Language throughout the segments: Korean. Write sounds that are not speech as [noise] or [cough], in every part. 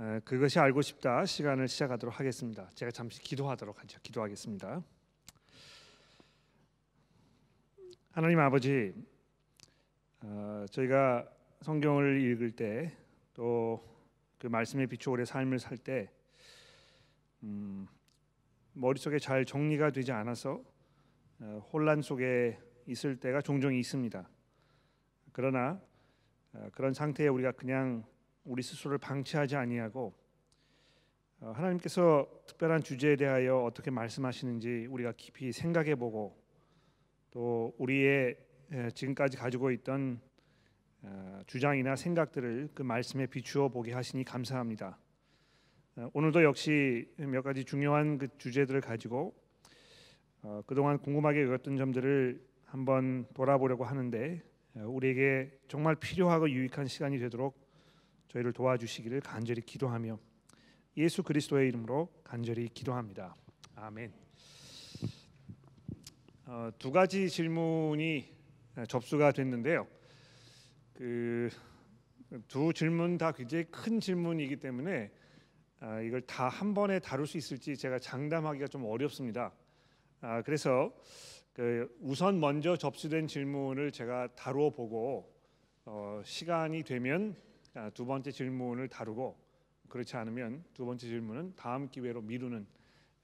에, 그것이 알고 싶다 시간을 시작하도록 하겠습니다. 제가 잠시 기도하도록 하죠. 기도하겠습니다. 하나님 아버지, 어, 저희가 성경을 읽을 때 또 그 말씀에 비추어 오래 삶을 살때 음, 머릿속에 잘 정리가 되지 않아서 어, 혼란 속에 있을 때가 종종 있습니다. 그러나 어, 그런 상태에 우리가 그냥 우리 스스로를 방치하지 아니하고 어, 하나님께서 특별한 주제에 대하여 어떻게 말씀하시는지 우리가 깊이 생각해 보고 또 우리의 지금까지 가지고 있던 어, 주장이나 생각들을 그 말씀에 비추어 보게 하시니 감사합니다. 오늘도 역시 몇 가지 중요한 그 주제들을 가지고 그동안 궁금하게 여겼던 점들을 한번 돌아보려고 하는데 우리에게 정말 필요하고 유익한 시간이 되도록 저희를 도와주시기를 간절히 기도하며 예수 그리스도의 이름으로 간절히 기도합니다. 아멘. 어, 두 가지 질문이 접수가 됐는데요. 그 두 질문 다 굉장히 큰 질문이기 때문에 아, 이걸 다 한 번에 다룰 수 있을지 제가 장담하기가 좀 어렵습니다. 아, 그래서 그 우선 먼저 접수된 질문을 제가 다루어 보고 어, 시간이 되면 아, 두 번째 질문을 다루고 그렇지 않으면 두 번째 질문은 다음 기회로 미루는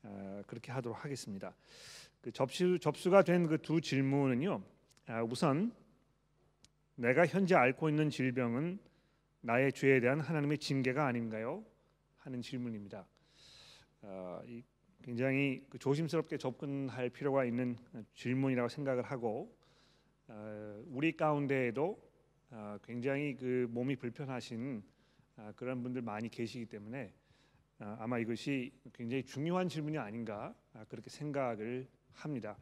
아, 그렇게 하도록 하겠습니다. 그 접수 접수가 된 그 두 질문은요. 아, 우선 내가 현재 앓고 있는 질병은 나의 죄에 대한 하나님의 징계가 아닌가요? 하는 질문입니다. 어, 굉장히 그 조심스럽게 접근할 필요가 있는 질문이라고 생각을 하고 어, 우리 가운데에도 어, 굉장히 그 몸이 불편하신 어, 그런 분들 많이 계시기 때문에 아마 이것이 굉장히 중요한 질문이 아닌가 그렇게 생각을 합니다.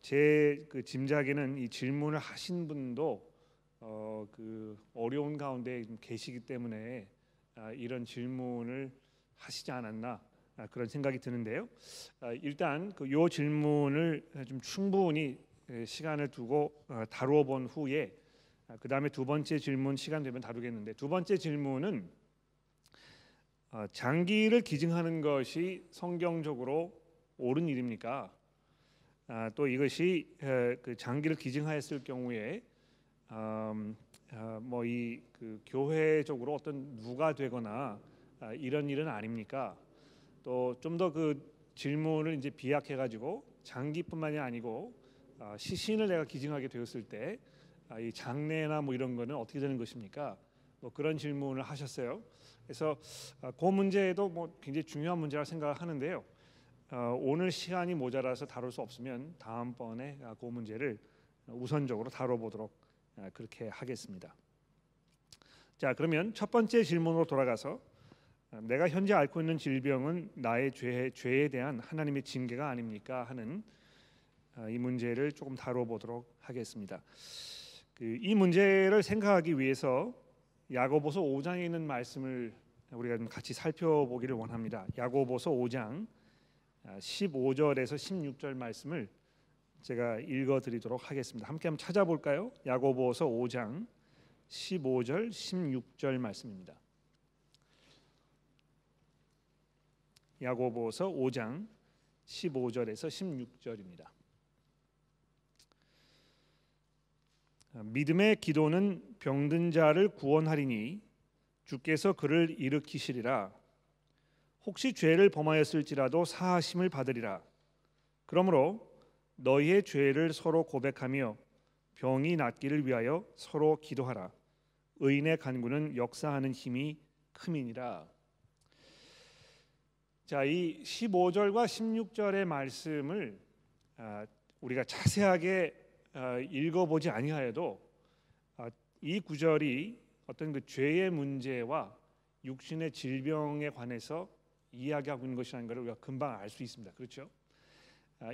제그 짐작에는 이 질문을 하신 분도 그 어려운 가운데 계시기 때문에 이런 질문을 하시지 않았나 아, 그런 생각이 드는데요. 아, 일단 그요 질문을 좀 충분히 시간을 두고 어, 다루어 본 후에 아, 그 다음에 두 번째 질문 시간 되면 다루겠는데 두 번째 질문은 어, 장기를 기증하는 것이 성경적으로 옳은 일입니까? 또 이것이 그 장기를 기증하였을 경우에 음, 뭐이 그 교회적으로 어떤 누가 되거나 이런 일은 아닙니까? 또 좀 더 그 질문을 이제 비약해 가지고 장기뿐만이 아니고 아, 시신을 내가 기증하게 되었을 때 이 아, 장례나 뭐 이런 거는 어떻게 되는 것입니까? 뭐 그런 질문을 하셨어요. 그래서 아, 그 문제도 뭐 굉장히 중요한 문제라 생각하는데요. 오늘 시간이 모자라서 다룰 수 없으면 다음번에 그 문제를 우선적으로 다뤄보도록 그렇게 하겠습니다. 자 그러면 첫 번째 질문으로 돌아가서 내가 현재 앓고 있는 질병은 나의 죄, 죄에 대한 하나님의 징계가 아닙니까 하는 아, 이 문제를 조금 다뤄보도록 하겠습니다. 그 이 문제를 생각하기 위해서 야고보서 5장에 있는 말씀을 우리가 좀 같이 살펴보기를 원합니다. 야고보서 5장 15절에서 아, 16절 말씀을 제가 읽어 드리도록 하겠습니다. 함께 한번 찾아볼까요? 야고보서 5장 15절 16절 말씀입니다. 야고보서 5장 15절에서 16절입니다. 믿음의 기도는 병든 자를 구원하리니 주께서 그를 일으키시리라. 혹시 죄를 범하였을지라도 사하심을 받으리라. 그러므로 너희의 죄를 서로 고백하며 병이 낫기를 위하여 서로 기도하라. 의인의 간구는 역사하는 힘이 크민이라. 자, 이 15절과 16절의 말씀을 아, 우리가 자세하게 아, 읽어보지 아니하여도 아, 이 구절이 어떤 그 죄의 문제와 육신의 질병에 관해서 이야기하고 있는 것이라는 것을 우리가 금방 알 수 있습니다. 그렇죠?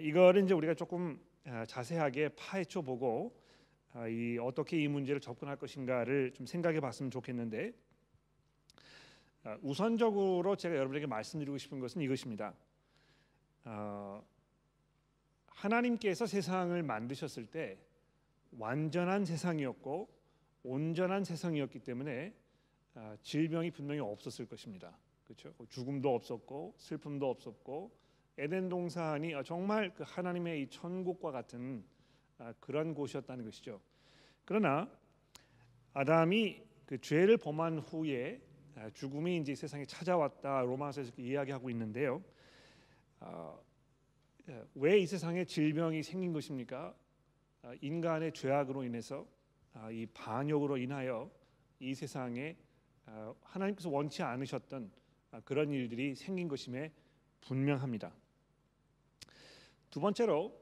이거를 이제 우리가 조금 자세하게 파헤쳐 보고 이 어떻게 이 문제를 접근할 것인가를 좀 생각해 봤으면 좋겠는데 아, 우선적으로 제가 여러분에게 말씀드리고 싶은 것은 이것입니다. 어, 하나님께서 세상을 만드셨을 때 완전한 세상이었고 온전한 세상이었기 때문에 아, 질병이 분명히 없었을 것입니다. 그렇죠? 죽음도 없었고 슬픔도 없었고 에덴 동산이 정말 그 하나님의 이 천국과 같은 아, 그런 곳이었다는 것이죠. 그러나 아담이 그 죄를 범한 후에 아, 죽음이 이제 세상에 찾아왔다 로마서에서 이야기하고 있는데요. 왜 이 세상에 질병이 생긴 것입니까? 인간의 죄악으로 인해서 이 반역으로 인하여 이 세상에 하나님께서 원치 않으셨던 그런 일들이 생긴 것임에 분명합니다. 두 번째로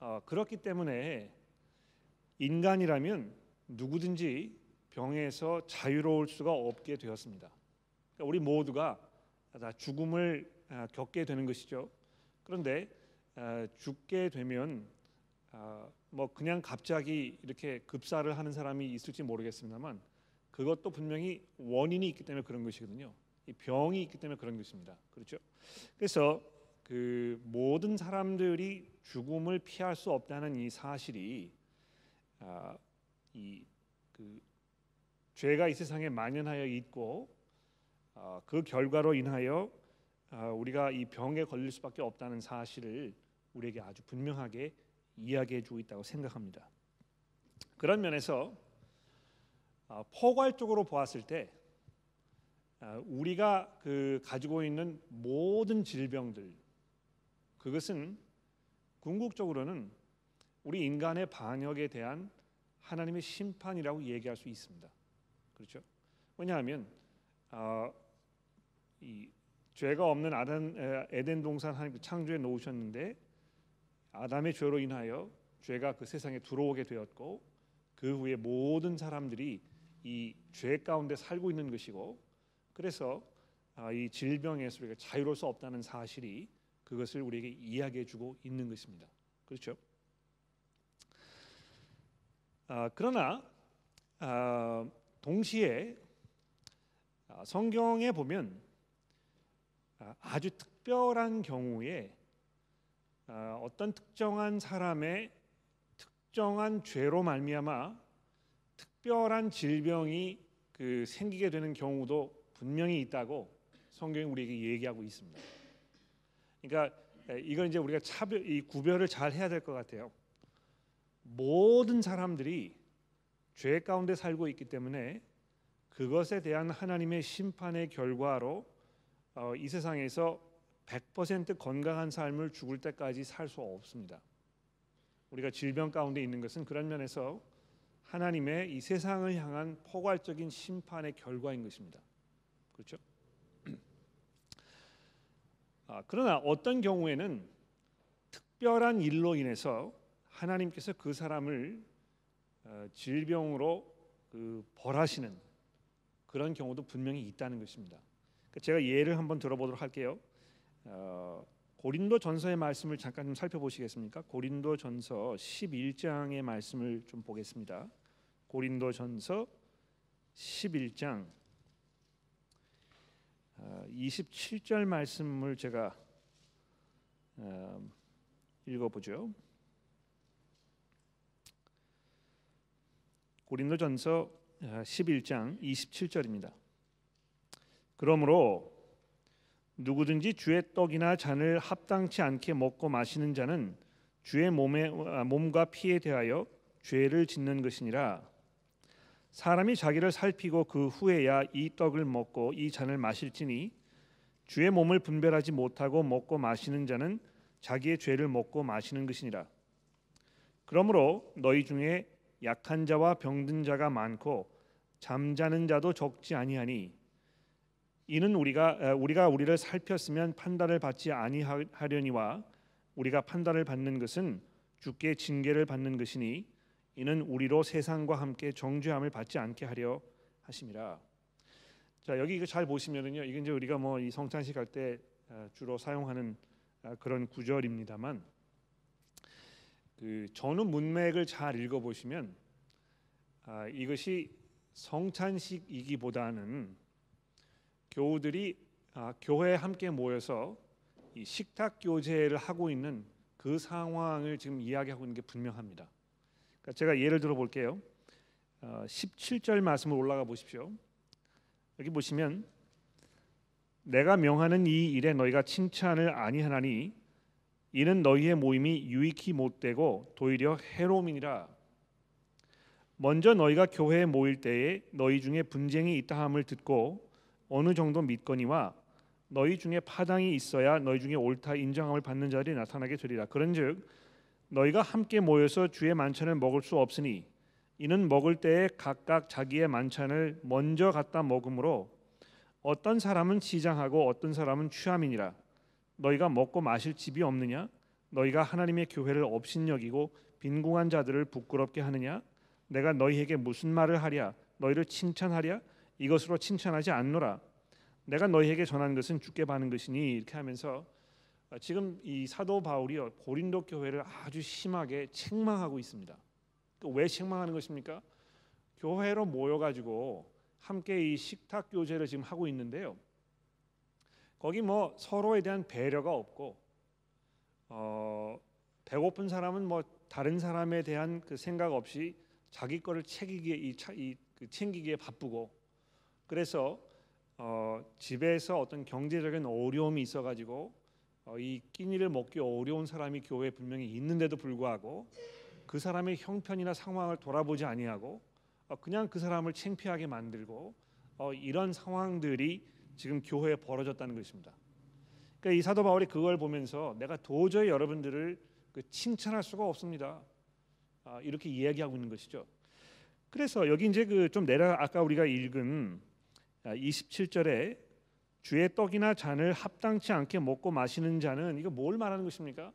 어, 그렇기 때문에 인간이라면 누구든지 병에서 자유로울 수가 없게 되었습니다. 그러니까 우리 모두가 다 죽음을 아, 겪게 되는 것이죠. 그런데 아, 죽게 되면 아, 뭐 그냥 갑자기 이렇게 급사를 하는 사람이 있을지 모르겠습니다만 그것도 분명히 원인이 있기 때문에 그런 것이거든요. 이 병이 있기 때문에 그런 것입니다. 그렇죠? 그래서 그 모든 사람들이 죽음을 피할 수 없다는 이 사실이 아, 이그 죄가 이 세상에 만연하여 있고 아, 그 결과로 인하여 아, 우리가 이 병에 걸릴 수밖에 없다는 사실을 우리에게 아주 분명하게 이야기해 주고 있다고 생각합니다. 그런 면에서 아, 포괄적으로 보았을 때 아, 우리가 그 가지고 있는 모든 질병들 그것은 궁극적으로는 우리 인간의 반역에 대한 하나님의 심판이라고 얘기할 수 있습니다. 그렇죠? 왜냐하면 어, 이 죄가 없는 아담 에덴 동산 하나님 창조에 놓으셨는데 아담의 죄로 인하여 죄가 그 세상에 들어오게 되었고 그 후에 모든 사람들이 이 죄 가운데 살고 있는 것이고 그래서 아, 이 질병에서 우리가 자유로울 수 없다는 사실이 그것을 우리에게 이야기해 주고 있는 것입니다. 그렇죠? 아, 그러나 아, 동시에 아, 성경에 보면 아, 아주 특별한 경우에 아, 어떤 특정한 사람의 특정한 죄로 말미암아 특별한 질병이 그 생기게 되는 경우도 분명히 있다고 성경이 우리에게 얘기하고 있습니다. 그러니까 이건 이제 우리가 차별 이 구별을 잘 해야 될 것 같아요. 모든 사람들이 죄 가운데 살고 있기 때문에 그것에 대한 하나님의 심판의 결과로 어, 이 세상에서 100% 건강한 삶을 죽을 때까지 살 수 없습니다. 우리가 질병 가운데 있는 것은 그런 면에서 하나님의 이 세상을 향한 포괄적인 심판의 결과인 것입니다. 그렇죠? [clears throat] 아, 그러나 어떤 경우에는 특별한 일로 인해서 하나님께서 그 사람을 어, 질병으로 그 벌하시는 그런 경우도 분명히 있다는 것입니다. 그러니까 제가 예를 한번 들어보도록 할게요. 어, 고린도 전서의 말씀을 잠깐 좀 살펴보시겠습니까? 고린도 전서 11장의 말씀을 좀 보겠습니다. 고린도 전서 11장 27절 어, 말씀을 제가 어, 읽어보죠. 고린도전서 11장 어, 27절입니다. 그러므로 누구든지 주의 떡이나 잔을 합당치 않게 먹고 마시는 자는 주의 몸에 몸과 피에 대하여 죄를 짓는 것이니라. 사람이 자기를 살피고 그 후에야 이 떡을 먹고 이 잔을 마실지니 주의 몸을 분별하지 못하고 먹고 마시는 자는 자기의 죄를 먹고 마시는 것이니라. 그러므로 너희 중에 약한 자와 병든 자가 많고 잠자는 자도 적지 아니하니 이는 우리가 우리가 우리를 살폈으면 판단을 받지 아니하려니와 우리가 판단을 받는 것은 주께 징계를 받는 것이니 이는 우리로 세상과 함께 정죄함을 받지 않게 하려 하심이라. 자 여기 이거 잘 보시면은요 이게 이제 우리가 뭐 이 성찬식 할때 아, 주로 사용하는 아, 그런 구절입니다만 그 전후 문맥을 잘 읽어 보시면 아, 이것이 성찬식이기보다는 교우들이 아, 교회에 함께 모여서 이 식탁 교제를 하고 있는 그 상황을 지금 이야기하고 있는 게 분명합니다. 그러니까 제가 예를 들어 볼게요. 어, 17절 말씀을 올라가 보십시오. 여기 보시면 내가 명하는 이 일에 너희가 칭찬을 아니하나니 이는 너희의 모임이 유익히 못되고 도리어 해로움이니라. 먼저 너희가 교회에 모일 때에 너희 중에 분쟁이 있다 함을 듣고 어느 정도 믿거니와 너희 중에 파당이 있어야 너희 중에 옳다 인정함을 받는 자들이 나타나게 되리라. 그런즉 너희가 함께 모여서 주의 만찬을 먹을 수 없으니 이는 먹을 때에 각각 자기의 만찬을 먼저 갖다 먹으므로 어떤 사람은 시장하고 어떤 사람은 취함이니라. 너희가 먹고 마실 집이 없느냐? 너희가 하나님의 교회를 업신여기고 빈궁한 자들을 부끄럽게 하느냐? 내가 너희에게 무슨 말을 하랴? 너희를 칭찬하랴 이것으로 칭찬하지 않노라 내가 너희에게 전한 것은 주께 받는 것이니 이렇게 하면서 지금 이 사도 바울이요 고린도 교회를 아주 심하게 책망하고 있습니다. 왜 책망하는 것입니까? 교회로 모여가지고 함께 이 식탁 교제를 지금 하고 있는데요. 거기 뭐 서로에 대한 배려가 없고 어, 배고픈 사람은 뭐 다른 사람에 대한 그 생각 없이 자기 거를 챙기기에 이, 이, 그 챙기기에 바쁘고 그래서 어, 집에서 어떤 경제적인 어려움이 있어가지고 어, 이 끼니를 먹기 어려운 사람이 교회에 분명히 있는데도 불구하고 그 사람의 형편이나 상황을 돌아보지 아니하고 어, 그냥 그 사람을 창피하게 만들고 어, 이런 상황들이 지금 교회에 벌어졌다는 것입니다. 그러니까 이 사도 바울이 그걸 보면서 내가 도저히 여러분들을 그 칭찬할 수가 없습니다. 아, 이렇게 이야기하고 있는 것이죠. 그래서 여기 이제 그 좀 내려 아까 우리가 읽은 27절에 아, 주의 떡이나 잔을 합당치 않게 먹고 마시는 자는 이거 뭘 말하는 것입니까?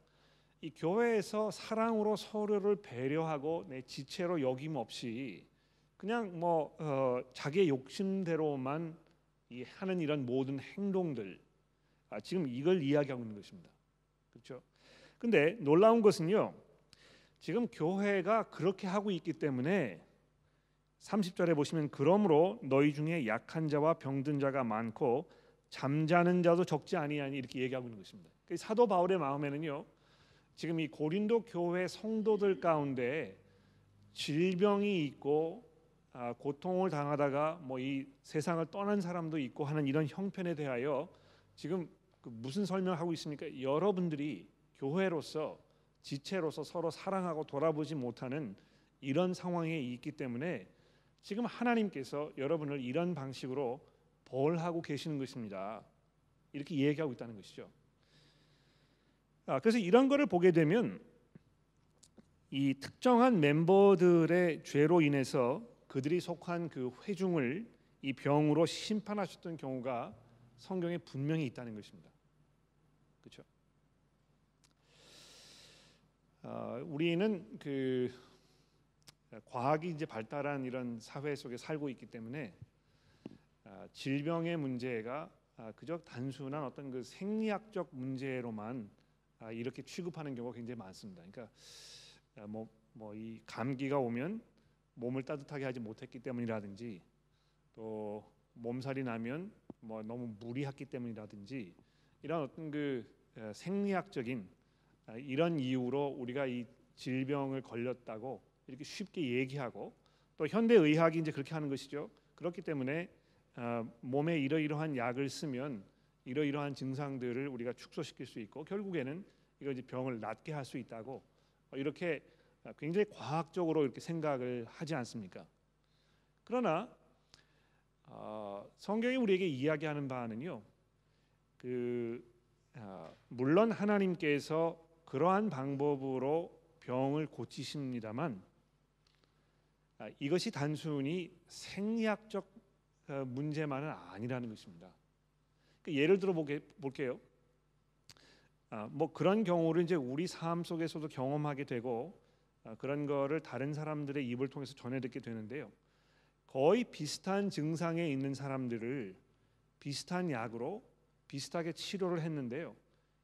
이 교회에서 사랑으로 서로를 배려하고 내 지체로 여김 없이 그냥 뭐 어, 자기의 욕심대로만 이 하는 이런 모든 행동들 아, 지금 이걸 이야기하고 있는 것입니다. 그렇죠? 근데 놀라운 것은요. 지금 교회가 그렇게 하고 있기 때문에 30절에 보시면 그러므로 너희 중에 약한 자와 병든 자가 많고 잠자는 자도 적지 아니하니 이렇게 얘기하고 있는 것입니다. 그 사도 바울의 마음에는요. 지금 이 고린도 교회 성도들 가운데 질병이 있고 아, 고통을 당하다가 뭐 이 세상을 떠난 사람도 있고 하는 이런 형편에 대하여 지금 그 무슨 설명하고 있습니까? 여러분들이 교회로서 지체로서 서로 사랑하고 돌아보지 못하는 이런 상황에 있기 때문에 지금 하나님께서 여러분을 이런 방식으로 벌하고 계시는 것입니다. 이렇게 얘기하고 있다는 것이죠. 아, 그래서 이런 것을 보게 되면 이 특정한 member들의 죄로 인해서 그들이 속한 그 회중을 이 병으로 심판하셨던 경우가 성경에 분명히 있다는 것입니다. 그렇죠? 어, 우리는 그 과학이 이제 발달한 이런 사회 속에 살고 있기 때문에 아, 질병의 문제가 아, 그저 단순한 어떤 그 생리학적 문제로만 아, 이렇게 취급하는 경우가 굉장히 많습니다. 그러니까 뭐 뭐 이 감기가 오면 몸을 따뜻하게 하지 못했기 때문이라든지 또 몸살이 나면 뭐 너무 무리했기 때문이라든지 이런 어떤 그 생리학적인 이런 이유로 우리가 이 질병을 걸렸다고 이렇게 쉽게 얘기하고 또 현대 의학이 이제 그렇게 하는 것이죠. 그렇기 때문에 어, 몸에 이러이러한 약을 쓰면 이러이러한 증상들을 우리가 축소시킬 수 있고 결국에는 이거 이제 병을 낫게 할 수 있다고 이렇게 굉장히 과학적으로 이렇게 생각을 하지 않습니까? 그러나 어, 성경이 우리에게 이야기하는 바는요. 그 어, 물론 하나님께서 그러한 방법으로 병을 고치십니다만 아, 이것이 단순히 생리학적 어, 문제만은 아니라는 것입니다. 그 예를 들어 볼게요. 아, 뭐 그런 경우를 이제 우리 삶 속에서도 경험하게 되고 아, 그런 거를 다른 사람들의 입을 통해서 전해 듣게 되는데요. 거의 비슷한 증상에 있는 사람들을 비슷한 약으로 비슷하게 치료를 했는데요.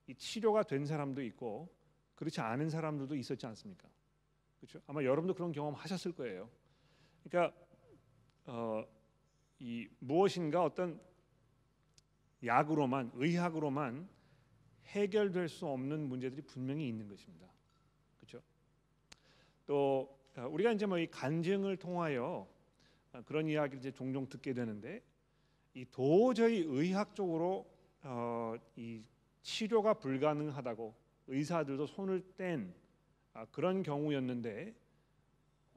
이 치료가 된 사람도 있고 그렇지 않은 사람들도 있었지 않습니까? 그렇죠? 아마 여러분도 그런 경험 하셨을 거예요. 그러니까 어, 이 무엇인가 어떤 약으로만 의학으로만 해결될 수 없는 문제들이 분명히 있는 것입니다. 그렇죠? 또 어, 우리가 이제 뭐 이 간증을 통하여 어, 그런 이야기를 이제 종종 듣게 되는데 이 도저히 의학적으로 어, 이 치료가 불가능하다고 의사들도 손을 뗀 아, 그런 경우였는데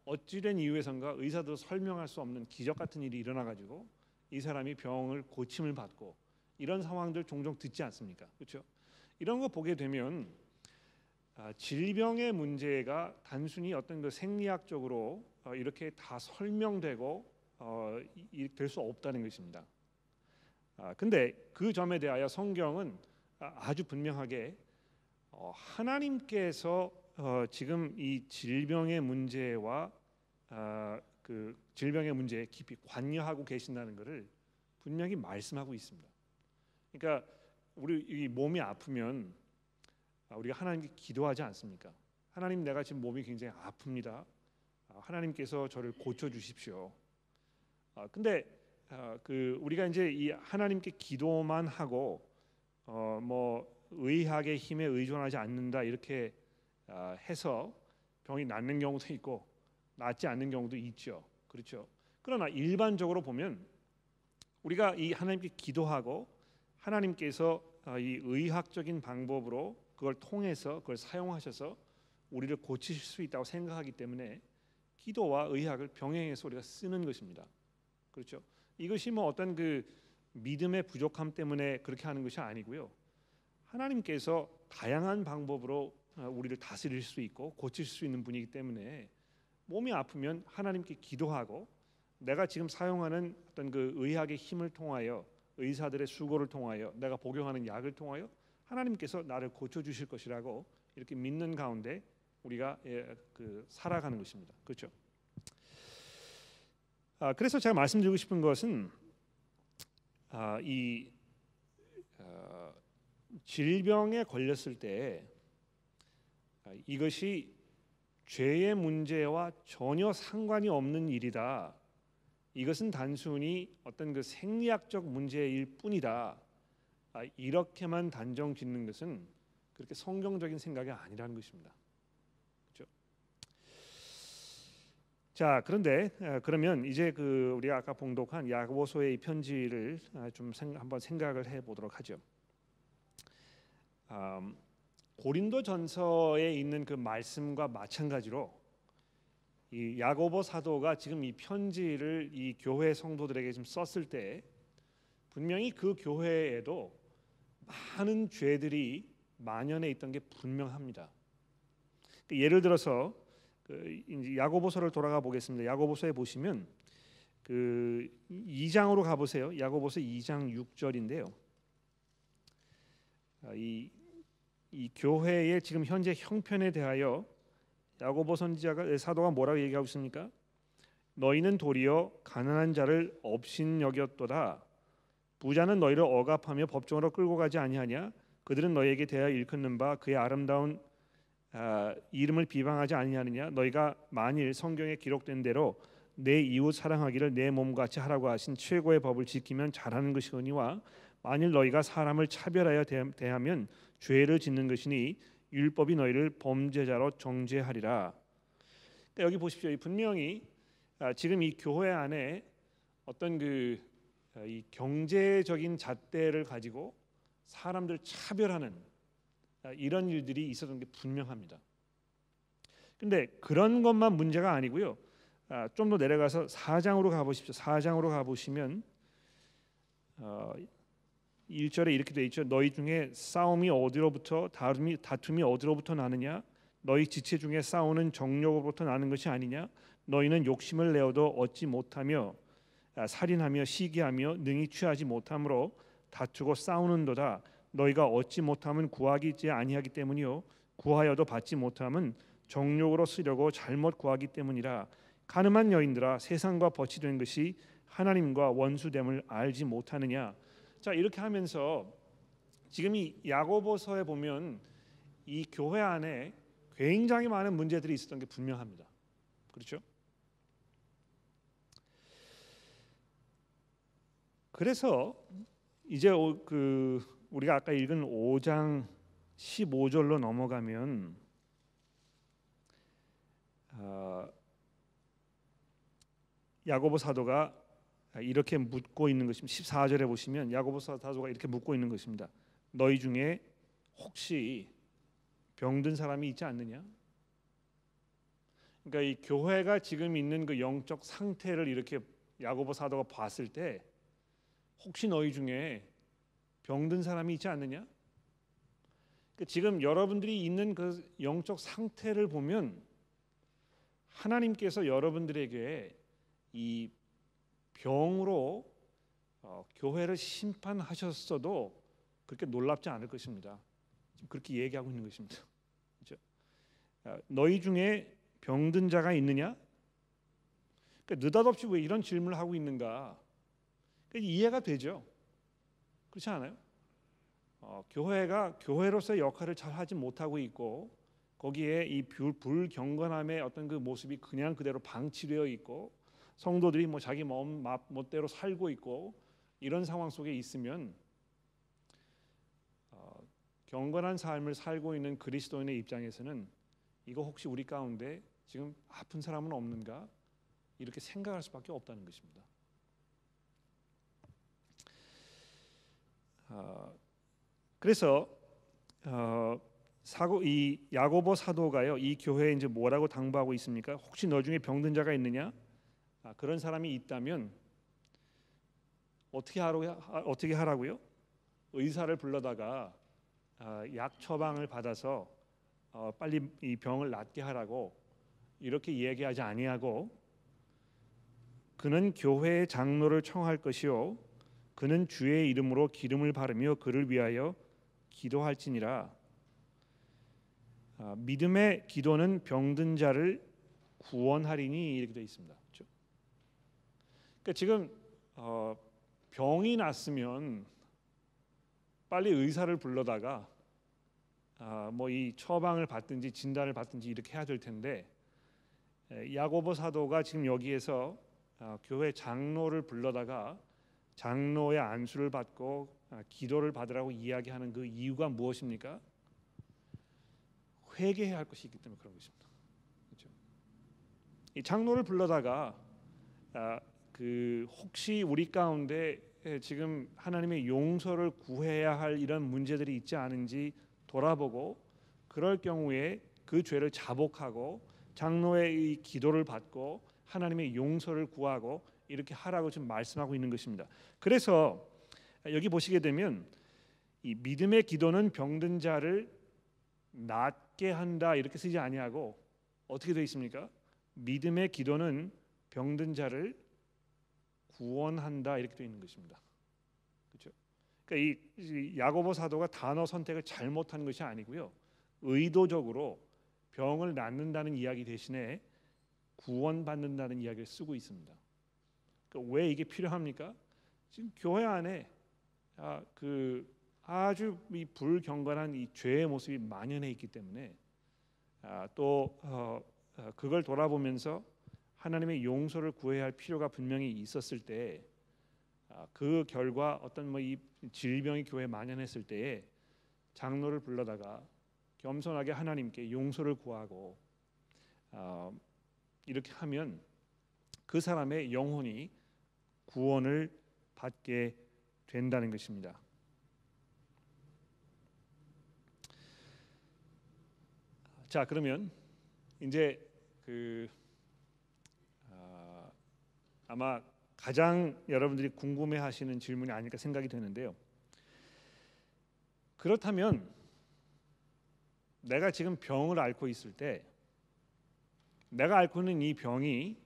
어찌된 이유에선가 의사도 설명할 수 없는 기적 같은 일이 일어나 가지고 이 사람이 병을 고침을 받고 이런 상황들 종종 듣지 않습니까? 그렇죠? 이런 거 보게 되면 아, 질병의 문제가 단순히 어떤 그 생리학적으로 어, 이렇게 다 설명되고 어, 될수 없다는 것입니다. 아, 근데 그 점에 대하여 성경은 아주 분명하게 어, 하나님께서 어, 지금 이 질병의 문제와 어, 그 질병의 문제에 깊이 관여하고 계신다는 것을 분명히 말씀하고 있습니다. 그러니까 우리 이 몸이 아프면 아, 우리가 하나님께 기도하지 않습니까? 하나님 내가 지금 몸이 굉장히 아픕니다. 아, 하나님께서 저를 고쳐 주십시오. 아, 근데 어, 그 우리가 이제 이 하나님께 기도만 하고 어, 뭐 의학의 힘에 의존하지 않는다 이렇게 어, 해서 병이 낫는 경우도 있고 낫지 않는 경우도 있죠. 그렇죠. 그러나 일반적으로 보면 우리가 이 하나님께 기도하고 하나님께서 어, 이 의학적인 방법으로 그걸 통해서 그걸 사용하셔서 우리를 고치실 수 있다고 생각하기 때문에 기도와 의학을 병행해서 우리가 쓰는 것입니다. 그렇죠. 이것이 뭐 어떤 그 믿음의 부족함 때문에 그렇게 하는 것이 아니고요. 하나님께서 다양한 방법으로 어, 우리를 다스릴 수 있고 고칠 수 있는 분이기 때문에 몸이 아프면 하나님께 기도하고 내가 지금 사용하는 어떤 그 의학의 힘을 통하여 의사들의 수고를 통하여 내가 복용하는 약을 통하여 하나님께서 나를 고쳐 주실 것이라고 이렇게 믿는 가운데 우리가 예, 그 살아가는 것입니다. 그렇죠? 아, 그래서 제가 말씀드리고 싶은 것은 아, 이 어, 질병에 걸렸을 때 아, 이것이 죄의 문제와 전혀 상관이 없는 일이다. 이것은 단순히 어떤 그 생리학적 문제일 뿐이다. 아, 이렇게만 단정 짓는 것은 그렇게 성경적인 생각이 아니라는 것입니다. 자 그런데 아, 그러면 이제 그 우리가 아까 봉독한 야고보서의 편지를 아, 좀 한번 생각을 해 보도록 하죠. 음, 고린도전서에 있는 그 말씀과 마찬가지로 이 야고보 사도가 지금 이 편지를 이 교회 성도들에게 좀 썼을 때 분명히 그 교회에도 많은 죄들이 만연해 있던 게 분명합니다. 예를 들어서 그 야고보서를 돌아가 보겠습니다. 야고보서에 보시면 그 2장으로 가 보세요. 야고보서 2장 6절인데요. 아, 이, 이 교회의 지금 현재 형편에 대하여 야고보 선지자가 사도가 뭐라고 얘기하고 있습니까? 너희는 도리어 가난한 자를 업신 여겼도다. 부자는 너희를 억압하며 법정으로 끌고 가지 아니하냐? 그들은 너희에게 대하여 일컫는 바 그의 아름다운 아, 이름을 비방하지 아니하느냐 너희가 만일 성경에 기록된 대로 내 이웃 사랑하기를 내 몸같이 하라고 하신 최고의 법을 지키면 잘하는 것이거니와 만일 너희가 사람을 차별하여 대하면 죄를 짓는 것이니 율법이 너희를 범죄자로 정죄하리라. 그러니까 여기 보십시오. 분명히 아, 지금 이 교회 안에 어떤 그이 아, 경제적인 잣대를 가지고 사람들 차별하는 아, 이런 일들이 있었던 게 분명합니다. 근데 그런 것만 문제가 아니고요. 아, 좀더 내려가서 4장으로 가보십시오. 4장으로 가보시면 어, 1절에 이렇게 돼 있죠. 너희 중에 싸움이 어디로부터 다툼이, 다툼이 어디로부터 나느냐? 너희 지체 중에 싸우는 정욕으로부터 나는 것이 아니냐? 너희는 욕심을 내어도 얻지 못하며 아, 살인하며 시기하며 능히 취하지 못함으로 다투고 싸우는도다. 너희가 얻지 못함은 구하기 아니하기 때문이요 구하여도 받지 못함은 정욕으로 쓰려고 잘못 구하기 때문이라 가늠한 여인들아 세상과 벗이 된 것이 하나님과 원수됨을 알지 못하느냐 자 이렇게 하면서 지금 이 야고보서에 보면 이 교회 안에 굉장히 많은 문제들이 있었던 게 분명합니다. 그렇죠? 그래서 이제 그 우리가 아까 읽은 5장 15절로 넘어가면 어, 야고보 사도가 이렇게 묻고 있는 것입니다. 14절에 보시면 야고보 사도가 이렇게 묻고 있는 것입니다. 너희 중에 혹시 병든 사람이 있지 않느냐? 그러니까 이 교회가 지금 있는 그 영적 상태를 이렇게 야고보 사도가 봤을 때 혹시 너희 중에 병든 사람이 있지 않느냐? 그러니까 지금 여러분들이 있는 그 영적 상태를 보면 하나님께서 여러분들에게 이 병으로 어, 교회를 심판하셨어도 그렇게 놀랍지 않을 것입니다. 지금 그렇게 얘기하고 있는 것입니다. [laughs] 그렇죠? 어, 너희 중에 병든 자가 있느냐? 그러니까 느닷없이 왜 이런 질문을 하고 있는가? 그러니까 이해가 되죠. 그렇지 않아요? 어, 교회가 교회로서의 역할을 잘 하지 못하고 있고 거기에 이 불경건함의 어떤 그 모습이 그냥 그대로 방치되어 있고 성도들이 뭐 자기 마음 멋대로 살고 있고 이런 상황 속에 있으면 어, 경건한 삶을 살고 있는 그리스도인의 입장에서는 이거 혹시 우리 가운데 지금 아픈 사람은 없는가 이렇게 생각할 수밖에 없다는 것입니다. 어, 그래서 어, 사고 이 야고보 사도가요 이 교회에 이제 뭐라고 당부하고 있습니까? 혹시 너 중에 병든 자가 있느냐? 아, 그런 사람이 있다면 어떻게 하라고 어떻게 하라고요? 의사를 불러다가 아, 약 처방을 받아서 어, 빨리 이 병을 낫게 하라고 이렇게 얘기하지 아니하고 그는 교회의 장로를 청할 것이요 그는 주의 이름으로 기름을 바르며 그를 위하여 기도할지니라 아, 믿음의 기도는 병든 자를 구원하리니 이렇게 되어 있습니다. 그러니까 지금 어, 병이 났으면 빨리 의사를 불러다가 아, 뭐이 처방을 받든지 진단을 받든지 이렇게 해야 될 텐데 야고보 사도가 지금 여기에서 아, 교회 장로를 불러다가 장로의 안수를 받고 아, 기도를 받으라고 이야기하는 그 이유가 무엇입니까? 회개해야 할 것이 있기 때문에 그런 것입니다. 그렇죠? 이 장로를 불러다가 아, 그 혹시 우리 가운데 지금 하나님의 용서를 구해야 할 이런 문제들이 있지 않은지 돌아보고 그럴 경우에 그 죄를 자복하고 장로의 기도를 받고 하나님의 용서를 구하고 이렇게 하라고 지금 말씀하고 있는 것입니다. 그래서 여기 보시게 되면 이 믿음의 기도는 병든 자를 낫게 한다 이렇게 쓰지 아니하고 어떻게 되어 있습니까? 믿음의 기도는 병든 자를 구원한다 이렇게 되어 있는 것입니다. 그렇죠? 그러니까 이 야고보 사도가 단어 선택을 잘못한 것이 아니고요. 의도적으로 병을 낫는다는 이야기 대신에 구원받는다는 이야기를 쓰고 있습니다. 그러니까 왜 이게 필요합니까? 지금 교회 안에 아, 그 아주 이 불경건한 이 죄의 모습이 만연해 있기 때문에 아, 또 어, 어, 그걸 돌아보면서 하나님의 용서를 구해야 할 필요가 분명히 있었을 때그 아, 결과 어떤 뭐 이 질병이 교회에 만연했을 때에 장로를 불러다가 겸손하게 하나님께 용서를 구하고 어, 이렇게 하면 그 사람의 영혼이 구원을 받게 된다는 것입니다. 자 그러면 이제 그 아, 아마 가장 여러분들이 궁금해하시는 질문이 아닐까 생각이 되는데요. 그렇다면 내가 지금 병을 앓고 있을 때 내가 앓고 있는 이 병이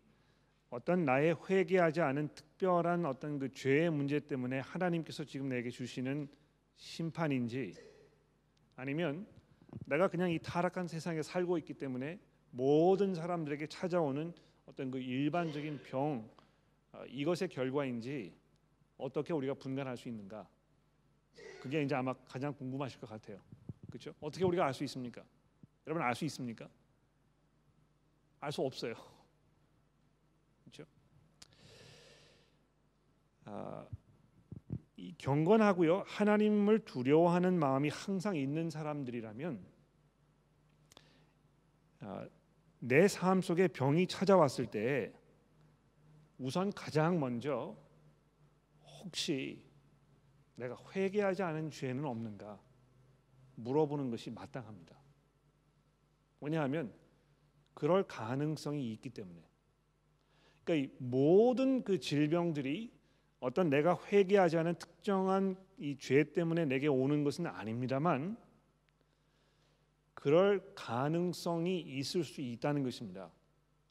어떤 나의 회개하지 않은 특별한 어떤 그 죄의 문제 때문에 하나님께서 지금 내게 주시는 심판인지 아니면 내가 그냥 이 타락한 세상에 살고 있기 때문에 모든 사람들에게 찾아오는 어떤 그 일반적인 병 어, 이것의 결과인지 어떻게 우리가 분간할 수 있는가? 그게 이제 아마 가장 궁금하실 것 같아요. 그렇죠? 어떻게 우리가 알 수 있습니까? 여러분 알 수 있습니까? 알 수 없어요. [laughs] 그렇죠? 아, 경건하고요 하나님을 두려워하는 마음이 항상 있는 사람들이라면 아, 내 삶 속에 병이 찾아왔을 때 우선 가장 먼저 혹시 내가 회개하지 않은 죄는 없는가 물어보는 것이 마땅합니다. 왜냐하면 그럴 가능성이 있기 때문에. 그러니까 모든 그 질병들이 어떤 내가 회개하지 않은 특정한 이 죄 때문에 내게 오는 것은 아닙니다만 그럴 가능성이 있을 수 있다는 것입니다.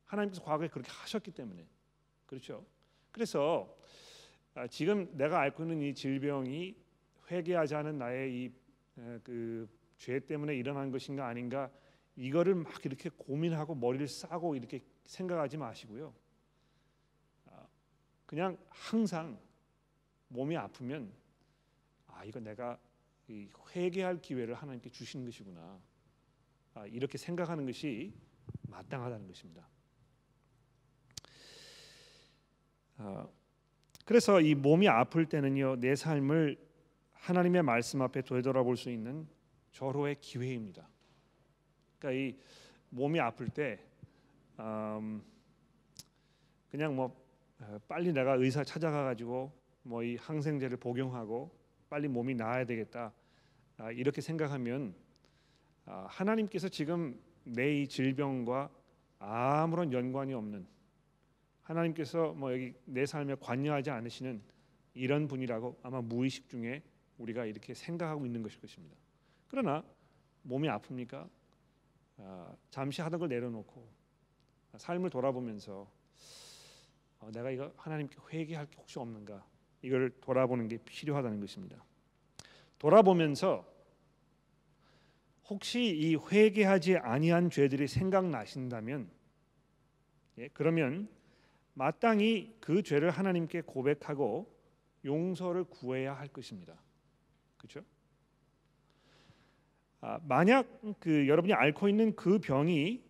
하나님께서 과거에 그렇게 하셨기 때문에 그렇죠. 그래서 아, 지금 내가 앓고 있는 이 질병이 회개하지 않은 나의 이 그 죄 때문에 일어난 것인가 아닌가 이거를 막 이렇게 고민하고 머리를 싸고 이렇게 생각하지 마시고요. 아, 그냥 항상 몸이 아프면 아 이거 내가 회개할 기회를 하나님께 주신 것이구나 아, 이렇게 생각하는 것이 마땅하다는 것입니다. 아, 그래서 이 몸이 아플 때는요 내 삶을 하나님의 말씀 앞에 되돌아볼 수 있는 절호의 기회입니다. 그러니까 이 몸이 아플 때 음, 그냥 뭐 어, 빨리 내가 의사 찾아가 가지고 뭐 이 항생제를 복용하고 빨리 몸이 나아야 되겠다 아, 이렇게 생각하면 아, 하나님께서 지금 내 이 질병과 아무런 연관이 없는 하나님께서 뭐 여기 내 삶에 관여하지 않으시는 이런 분이라고 아마 무의식 중에 우리가 이렇게 생각하고 있는 것일 것입니다. 그러나 몸이 아픕니까? 아, 잠시 하던 걸 내려놓고 삶을 돌아보면서 어, 내가 이거 하나님께 회개할 게 혹시 없는가 이걸 돌아보는 게 필요하다는 것입니다. 돌아보면서 혹시 이 회개하지 아니한 죄들이 생각나신다면 예, 그러면 마땅히 그 죄를 하나님께 고백하고 용서를 구해야 할 것입니다. 그렇죠? 아, 만약 그 여러분이 앓고 있는 그 병이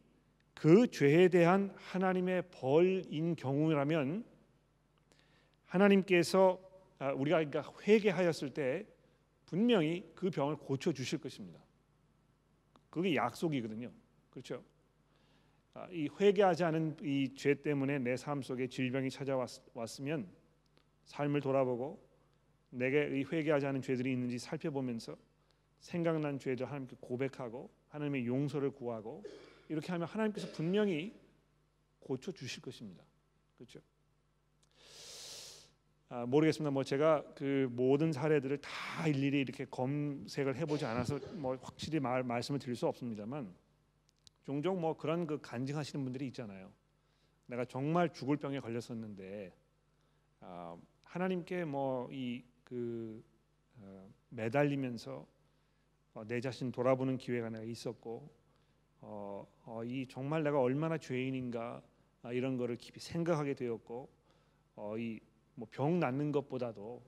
그 죄에 대한 하나님의 벌인 경우라면 하나님께서 아, 우리가 그러니까 회개하였을 때 분명히 그 병을 고쳐 주실 것입니다. 그게 약속이거든요. 그렇죠? 아, 이 회개하지 않은 이 죄 때문에 내 삶 속에 질병이 찾아왔으면 삶을 돌아보고 내게 이 회개하지 않은 죄들이 있는지 살펴보면서 생각난 죄들 하나님께 고백하고 하나님의 용서를 구하고 이렇게 하면 하나님께서 분명히 고쳐 주실 것입니다. 그렇죠? 아, 모르겠습니다. 뭐 제가 그 모든 사례들을 다 일일이 이렇게 검색을 해보지 않아서 뭐 확실히 말, 말씀을 드릴 수 없습니다만 종종 뭐 그런 그 간증하시는 분들이 있잖아요. 내가 정말 죽을 병에 걸렸었는데 아, 하나님께 뭐 이그 어, 매달리면서 어, 내 자신 돌아보는 기회가 내가 있었고 어, 어, 이 정말 내가 얼마나 죄인인가 아, 이런 거를 깊이 생각하게 되었고 어, 이뭐 병 낫는 것보다도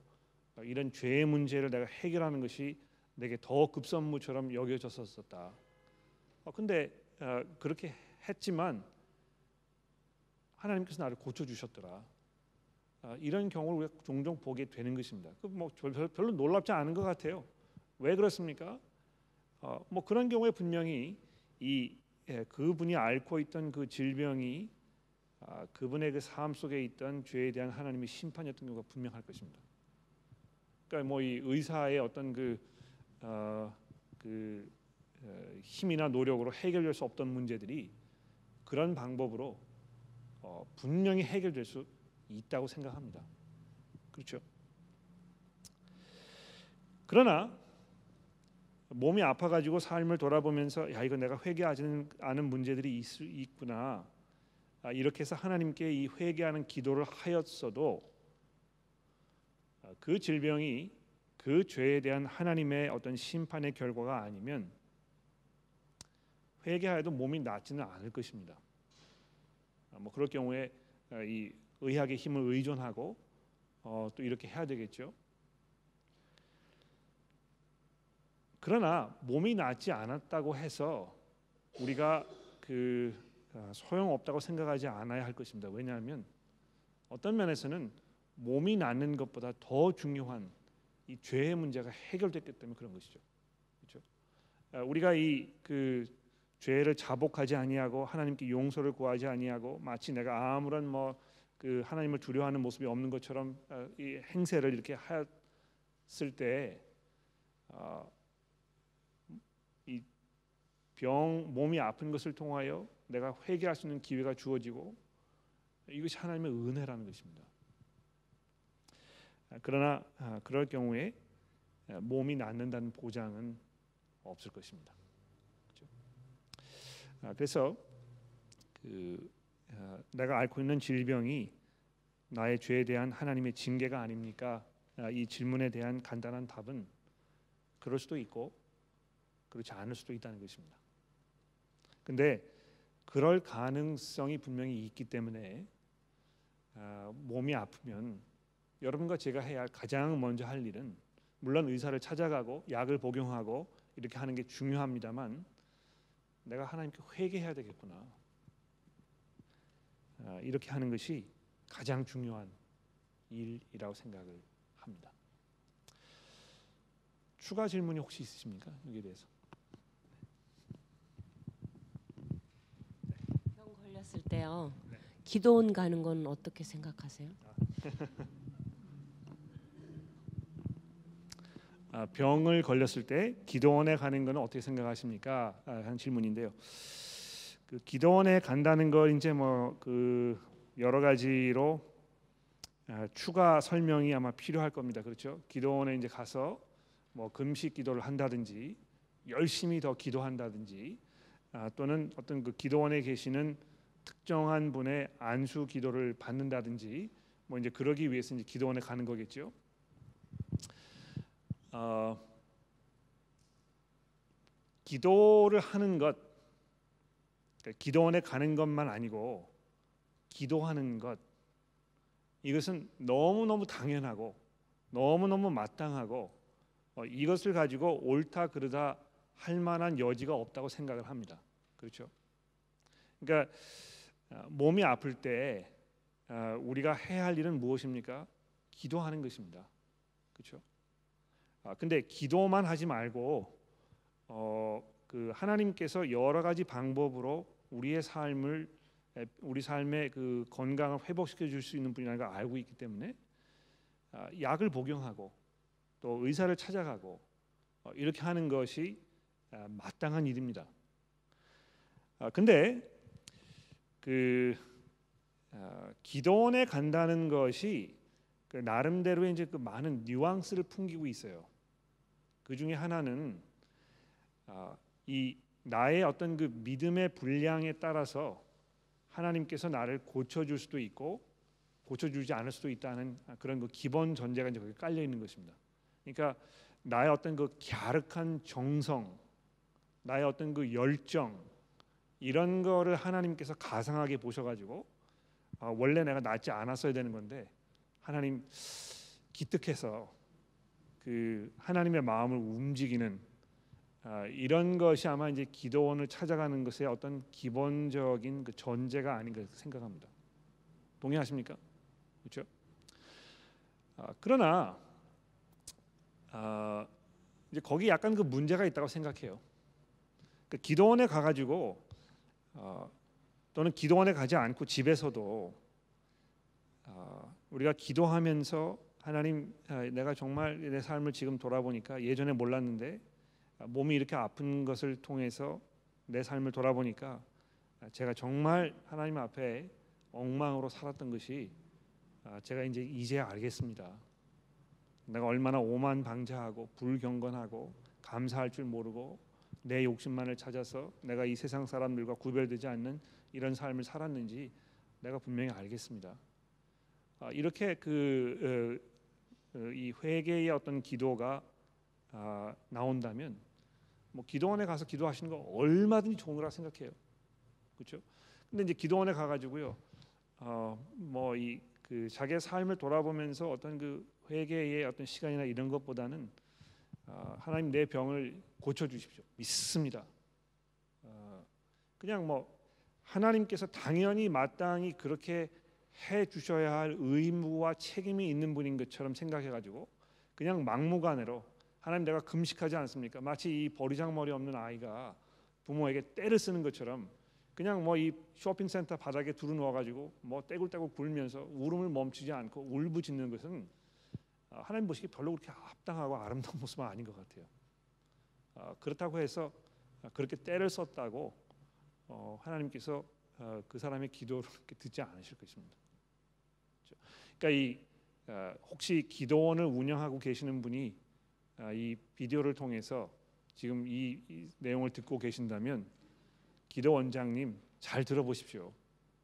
이런 죄의 문제를 내가 해결하는 것이 내게 더 급선무처럼 여겨졌었다. 어, 근데 어, 그렇게 했지만 하나님께서 나를 고쳐 주셨더라. 어, 이런 경우를 우리가 종종 보게 되는 것입니다. 그뭐 별로 놀랍지 않은 것 같아요. 왜 그렇습니까? 어, 뭐 그런 경우에 분명히 이 예, 그분이 앓고 있던 그 질병이 아, 그분의 그 삶 속에 있던 죄에 대한 하나님의 심판이었던 경우가 분명할 것입니다. 그러니까 뭐 이 의사의 어떤 그, 어, 그 어, 힘이나 노력으로 해결될 수 없던 문제들이 그런 방법으로 어, 분명히 해결될 수 있다고 생각합니다. 그렇죠? 그러나 몸이 아파가지고 삶을 돌아보면서 야 이거 내가 회개하지 않은 문제들이 있, 있구나 아, 이렇게 해서 하나님께 이 회개하는 기도를 하였어도 아, 그 질병이 그 죄에 대한 하나님의 어떤 심판의 결과가 아니면 회개하여도 몸이 낫지는 않을 것입니다. 아, 뭐 그럴 경우에 이 의학의 힘을 의존하고 어, 또 이렇게 해야 되겠죠. 그러나 몸이 낫지 않았다고 해서 우리가 그 아, 소용 없다고 생각하지 않아야 할 것입니다. 왜냐하면 어떤 면에서는 몸이 낫는 것보다 더 중요한 이 죄의 문제가 해결됐기 때문에 그런 것이죠. 그렇죠? 아, 우리가 이 그 죄를 자복하지 아니하고 하나님께 용서를 구하지 아니하고 마치 내가 아무런 뭐 그 하나님을 두려워하는 모습이 없는 것처럼 어, 이 행세를 이렇게 했을 때 어, 이병 몸이 아픈 것을 통하여 내가 회개할 수 있는 기회가 주어지고 이것이 하나님의 은혜라는 것입니다. 아, 그러나 아, 그럴 경우에 아, 몸이 낫는다는 보장은 없을 것입니다. 그렇죠? 그래서 그 내가 앓고 있는 질병이 나의 죄에 대한 하나님의 징계가 아닙니까? 이 질문에 대한 간단한 답은 그럴 수도 있고 그렇지 않을 수도 있다는 것입니다. 근데 그럴 가능성이 분명히 있기 때문에 몸이 아프면 여러분과 제가 해야 할 가장 먼저 할 일은 물론 의사를 찾아가고 약을 복용하고 이렇게 하는 게 중요합니다만 내가 하나님께 회개해야 되겠구나. 아, 이렇게 하는 것이 가장 중요한 일이라고 생각을 합니다. 추가 질문이 혹시 있으십니까? 여기에 대해서. 병 걸렸을 때요. 기도원 가는 건 어떻게 생각하세요? 아, [laughs] 병을 걸렸을 때 기도원에 가는 것은 어떻게 생각하십니까? 아, 한 질문인데요. 그 기도원에 간다는 걸 이제 뭐 그 여러 가지로 아, 추가 설명이 아마 필요할 겁니다. 그렇죠? 기도원에 이제 가서 뭐 금식 기도를 한다든지 열심히 더 기도한다든지 또는 어떤 그 기도원에 계시는 특정한 분의 안수 기도를 받는다든지 뭐 이제 그러기 위해서 이제 기도원에 가는 거겠죠. 어, 기도를 하는 것, 그러니까 기도원에 가는 것만 아니고 기도하는 것 이것은 너무 너무 당연하고 너무 너무 마땅하고 어, 이것을 가지고 옳다 그르다 할 만한 여지가 없다고 생각을 합니다. 그렇죠? 그러니까 어, 몸이 아플 때 어, 우리가 해야 할 일은 무엇입니까? 기도하는 것입니다. 그렇죠? 아, 근데 기도만 하지 말고 어, 그 하나님께서 여러 가지 방법으로 우리의 삶을 우리 삶의 그 건강을 회복시켜 줄 수 있는 분이라는 걸 알고 있기 때문에 아, 약을 복용하고 또 의사를 찾아가고 어, 이렇게 하는 것이 아, 마땅한 일입니다. 아, 근데 그 아, 기도원에 간다는 것이 그 나름대로 이제 그 많은 뉘앙스를 풍기고 있어요. 그 중에 하나는 아, 이 나의 어떤 그 믿음의 분량에 따라서 하나님께서 나를 고쳐줄 수도 있고 고쳐주지 않을 수도 있다는 그런 그 기본 전제가 이제 거기 깔려 있는 것입니다. 그러니까 나의 어떤 그 갸륵한 정성, 나의 어떤 그 열정 이런 거를 하나님께서 가상하게 보셔가지고 아, 원래 내가 낫지 않았어야 되는 건데 하나님 기특해서 그 하나님의 마음을 움직이는 아, 이런 것이 아마 이제 기도원을 찾아가는 것의 어떤 기본적인 그 전제가 아닌가 생각합니다. 동의하십니까? 그렇죠? 아, 그러나 아, 이제 거기 약간 그 문제가 있다고 생각해요. 그 기도원에 가가지고 어, 또는 기도원에 가지 않고 집에서도 어, 우리가 기도하면서 하나님 아, 내가 정말 내 삶을 지금 돌아보니까 예전에 몰랐는데 아, 몸이 이렇게 아픈 것을 통해서 내 삶을 돌아보니까 아, 제가 정말 하나님 앞에 엉망으로 살았던 것이 제가 이제 이제 알겠습니다. 내가 얼마나 오만 방자하고 불경건하고 감사할 줄 모르고 내 욕심만을 찾아서 내가 이 세상 사람들과 구별되지 않는 이런 삶을 살았는지 내가 분명히 알겠습니다. 이렇게 그 어, 어, 이 회개의 어떤 기도가 아, 나온다면 뭐 기도원에 가서 기도하시는 거 얼마든지 좋은 거라 생각해요. 그렇죠? 근데 이제 기도원에 가 가지고요. 어, 뭐이 그 자기의 삶을 돌아보면서 어떤 그 회개의 어떤 시간이나 이런 것보다는 어, 하나님 내 병을 고쳐 주십시오. 믿습니다. 어, 그냥 뭐 하나님께서 당연히 마땅히 그렇게 해 주셔야 할 의무와 책임이 있는 분인 것처럼 생각해 가지고 그냥 막무가내로 하나님 내가 금식하지 않습니까? 마치 이 버리장머리 없는 아이가 부모에게 때를 쓰는 것처럼 그냥 뭐 이 쇼핑센터 바닥에 두루 누워 가지고 뭐 떼굴떼굴 굴면서 울음을 멈추지 않고 울부짖는 것은 아, 하나님 보시기 별로 그렇게 합당하고 아름다운 모습은 아닌 것 같아요. 아, 그렇다고 해서 그렇게 때를 썼다고 어, 하나님께서 어, 그 사람의 기도를 듣지 않으실 것입니다. 그러니까 이 어, 혹시 기도원을 운영하고 계시는 분이 이 비디오를 통해서 지금 이, 이 내용을 듣고 계신다면 기도원장님 잘 들어보십시오.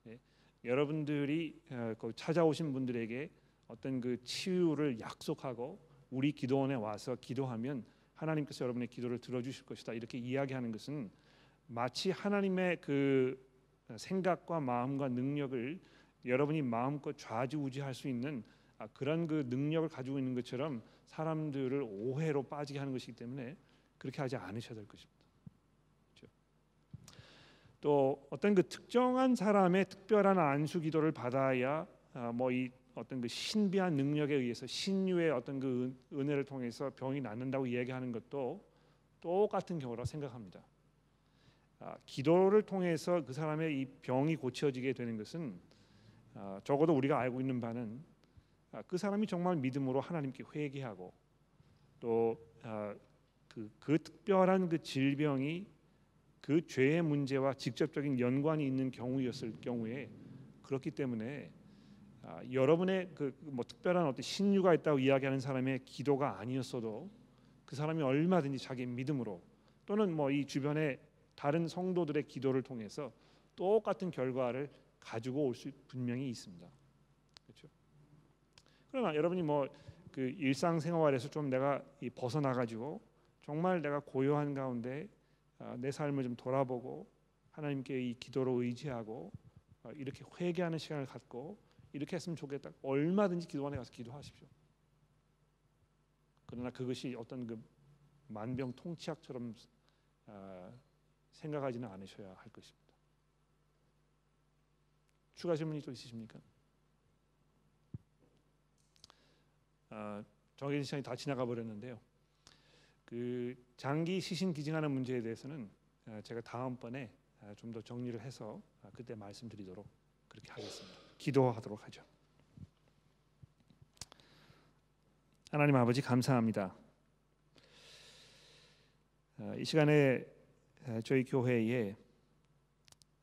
예? 여러분들이 그 찾아오신 분들에게 어떤 그 치유를 약속하고 우리 기도원에 와서 기도하면 하나님께서 여러분의 기도를 들어주실 것이다 이렇게 이야기하는 것은 마치 하나님의 그 생각과 마음과 능력을 여러분이 마음껏 좌지우지할 수 있는 아, 그런 그 능력을 가지고 있는 것처럼 사람들을 오해로 빠지게 하는 것이기 때문에 그렇게 하지 않으셔야 될 것입니다. 그렇죠? 또 어떤 그 특정한 사람의 특별한 안수 기도를 받아야 아, 뭐이 어떤 그 신비한 능력에 의해서 신유의 어떤 그 은혜를 통해서 병이 낫는다고 이야기하는 것도 똑같은 경우라 생각합니다. 아, 기도를 통해서 그 사람의 이 병이 고쳐지게 되는 것은 아, 적어도 우리가 알고 있는 바는 아, 그 사람이 정말 믿음으로 하나님께 회개하고 또그 아, 그 특별한 그 질병이 그 죄의 문제와 직접적인 연관이 있는 경우였을 경우에 그렇기 때문에 아, 여러분의 그 뭐 특별한 어떤 신유가 있다고 이야기하는 사람의 기도가 아니었어도 그 사람이 얼마든지 자기 믿음으로 또는 뭐 이 주변의 다른 성도들의 기도를 통해서 똑같은 결과를 가지고 올 수 분명히 있습니다. 그렇죠? 그러나 여러분이 뭐 그 일상 생활에서 좀 내가 벗어나 가지고 정말 내가 고요한 가운데 아, 내 삶을 좀 돌아보고 하나님께 이 기도로 의지하고 아, 이렇게 회개하는 시간을 갖고 이렇게 했으면 좋겠다. 얼마든지 기도원에 가서 기도하십시오. 그러나 그것이 어떤 그 만병통치약처럼 아, 생각하지는 않으셔야 할 것입니다. 추가 질문이 또 있으십니까? 아, 정해진 시간이 다 지나가 버렸는데요. 그 장기 시신 기증하는 문제에 대해서는 아, 제가 다음번에 아, 좀더 정리를 해서 아, 그때 말씀드리도록 그렇게 하겠습니다. 기도하도록 하죠. 하나님 아버지 감사합니다. 이 시간에 저희 교회에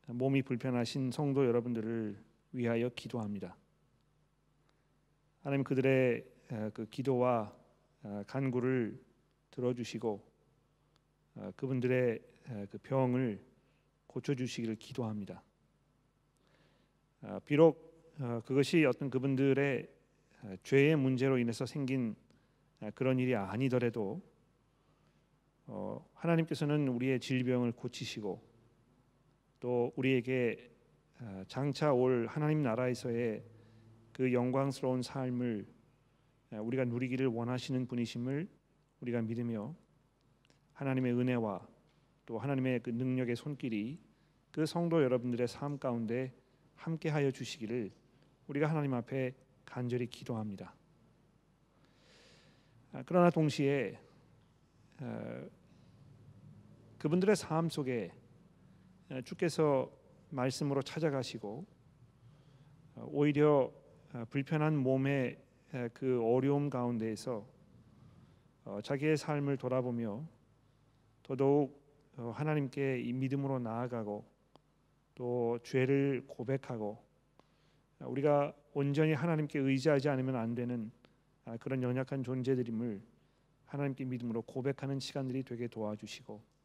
몸이 불편하신 성도 여러분들을 위하여 기도합니다. 하나님 그들의 그 기도와 간구를 들어주시고 그분들의 그 병을 고쳐주시기를 기도합니다. 비록 그것이 어떤 그분들의 죄의 문제로 인해서 생긴 그런 일이 아니더라도 어, 하나님께서는 우리의 질병을 고치시고 또 우리에게 어, 장차 올 하나님 나라에서의 그 영광스러운 삶을 어, 우리가 누리기를 원하시는 분이심을 우리가 믿으며 하나님의 은혜와 또 하나님의 그 능력의 손길이 그 성도 여러분들의 삶 가운데 함께하여 주시기를 우리가 하나님 앞에 간절히 기도합니다. 아, 그러나 동시에 그분들의 삶 속에 주께서 말씀으로 찾아가시고 어, 오히려 어, 불편한 몸의 그 어려움 가운데에서 어, 자기의 삶을 돌아보며 더더욱 하나님께 이 믿음으로 나아가고 또 죄를 고백하고 우리가 온전히 하나님께 의지하지 않으면 안 되는 아, 그런 연약한 존재들임을 하나님께 믿음으로 고백하는 시간들이 되게 도와주시고 아,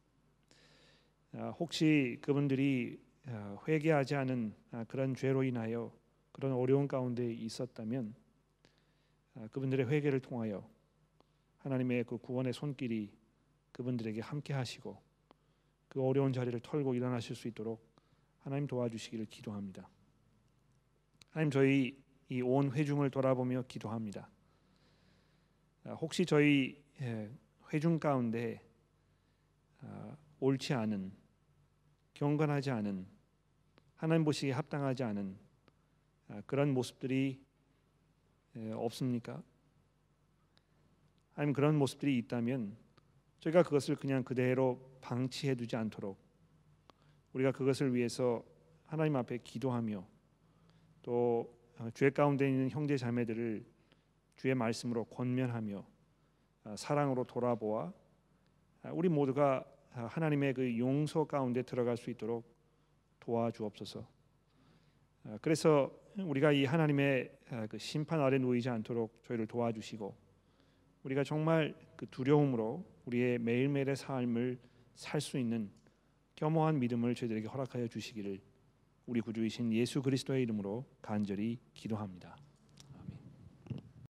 혹시 그분들이 아, 회개하지 않은 아, 그런 죄로 인하여 그런 어려운 가운데 있었다면 그분들의 회개를 통하여 하나님의 그 구원의 손길이 그분들에게 함께 하시고 그 어려운 자리를 털고 일어나실 수 있도록 하나님 도와주시기를 기도합니다. 하나님 저희 이 온 회중을 돌아보며 기도합니다. 혹시 저희 예, 회중 가운데 옳지 않은 경건하지 않은 하나님 보시기에 합당하지 않은 아, 그런 모습들이 없습니까? 아니면 그런 모습들이 있다면 저희가 그것을 그냥 그대로 방치해 두지 않도록 우리가 그것을 위해서 하나님 앞에 기도하며 또 어, 죄 가운데 있는 형제 자매들을 주의 말씀으로 권면하며 아, 사랑으로 돌아보아 아, 우리 모두가 아, 하나님의 그 용서 가운데 들어갈 수 있도록 도와주옵소서. 아, 그래서 우리가 이 하나님의 아, 그 심판 아래 놓이지 않도록 저희를 도와주시고 우리가 정말 그 두려움으로 우리의 매일매일의 삶을 살 수 있는 겸허한 믿음을 저희들에게 허락하여 주시기를 우리 구주이신 예수 그리스도의 이름으로 간절히 기도합니다.